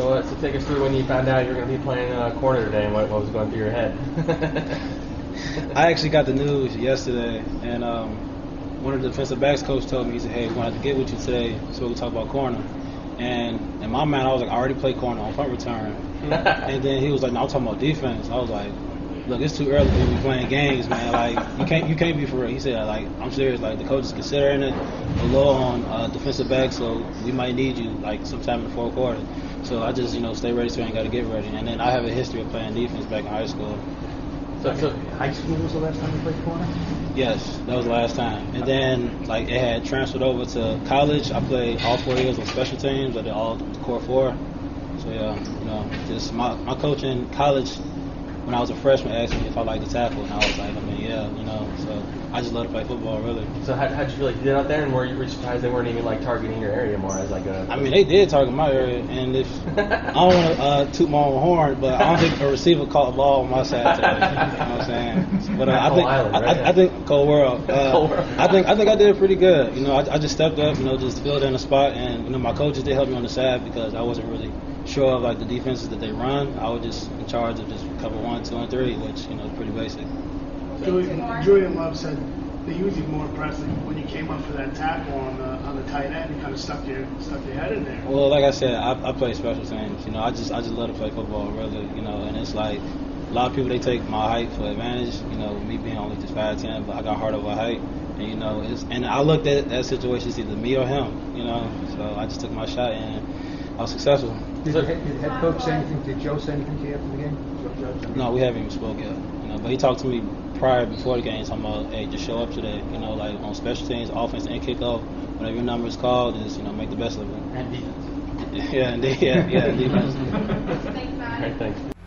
So, uh, so take us through when you found out you were going to be playing uh, corner today and what, what was going through your head. I actually got the news yesterday, and um, one of the defensive backs coach told me, he said, hey, we wanted to get with you today so we can talk about corner. And in my mind, I was like, I already played corner on punt return. and then he was like, no, I'm talking about defense. I was like, look, it's too early to be playing games, man. Like, you can't you can't be for real. He said, like, I'm serious. Like, the coach is considering it a low on uh, defensive back, so we might need you, like, sometime in the fourth quarter. So I just, you know, stay ready so I ain't got to get ready. And then I have a history of playing defense back in high school. so, so, High school was the last time you played corner? Yes, that was the last time. And then, like, it had transferred over to college. I played all four years on special teams. I did all core four. So, yeah, you know, just my, my coach in college, when I was a freshman, asked me if I liked to tackle. And I was like, I mean, yeah, you know. So I just love to play football, really. so how, how'd you feel like you did out there, and were you, were you surprised they weren't even like targeting your area more as like a? I mean, they did target my area. And if I don't want to uh, toot my own horn, but I don't think a receiver caught a ball on my side today. You know what I'm saying? But uh, I think Island, I, right? I, I think Cole World. Uh, Cole World. I think I think I did pretty good. You know, I, I just stepped up. You know, just filled in the spot, and you know, my coaches did help me on the side because I wasn't really sure of like the defenses that they run. I was just in charge of just cover one, two, and three, which you know is pretty basic. Julian, Julian Love said that he was even more impressed when you came up for that tackle on the on the tight end. You kind of stuck your stuck your head in there. Well, like I said, I, I play special teams. You know, I just I just love to play football, really. You know, and it's like a lot of people they take my height for advantage. You know, me being only just five ten, but I got heart over height. And you know, it's and I looked at that situation as either me or him. You know, so I just took my shot and I was successful. Did, the, head- did the head coach say anything? Did Joe say anything to you after the game? No, we haven't even spoke yet. You know, but he talked to me prior before the game talking about, hey, just show up today. You know, like on special teams, offense and kickoff, whenever your number is called, just you know make the best of it. And defense. Yeah, and yeah, yeah, defense. Thanks.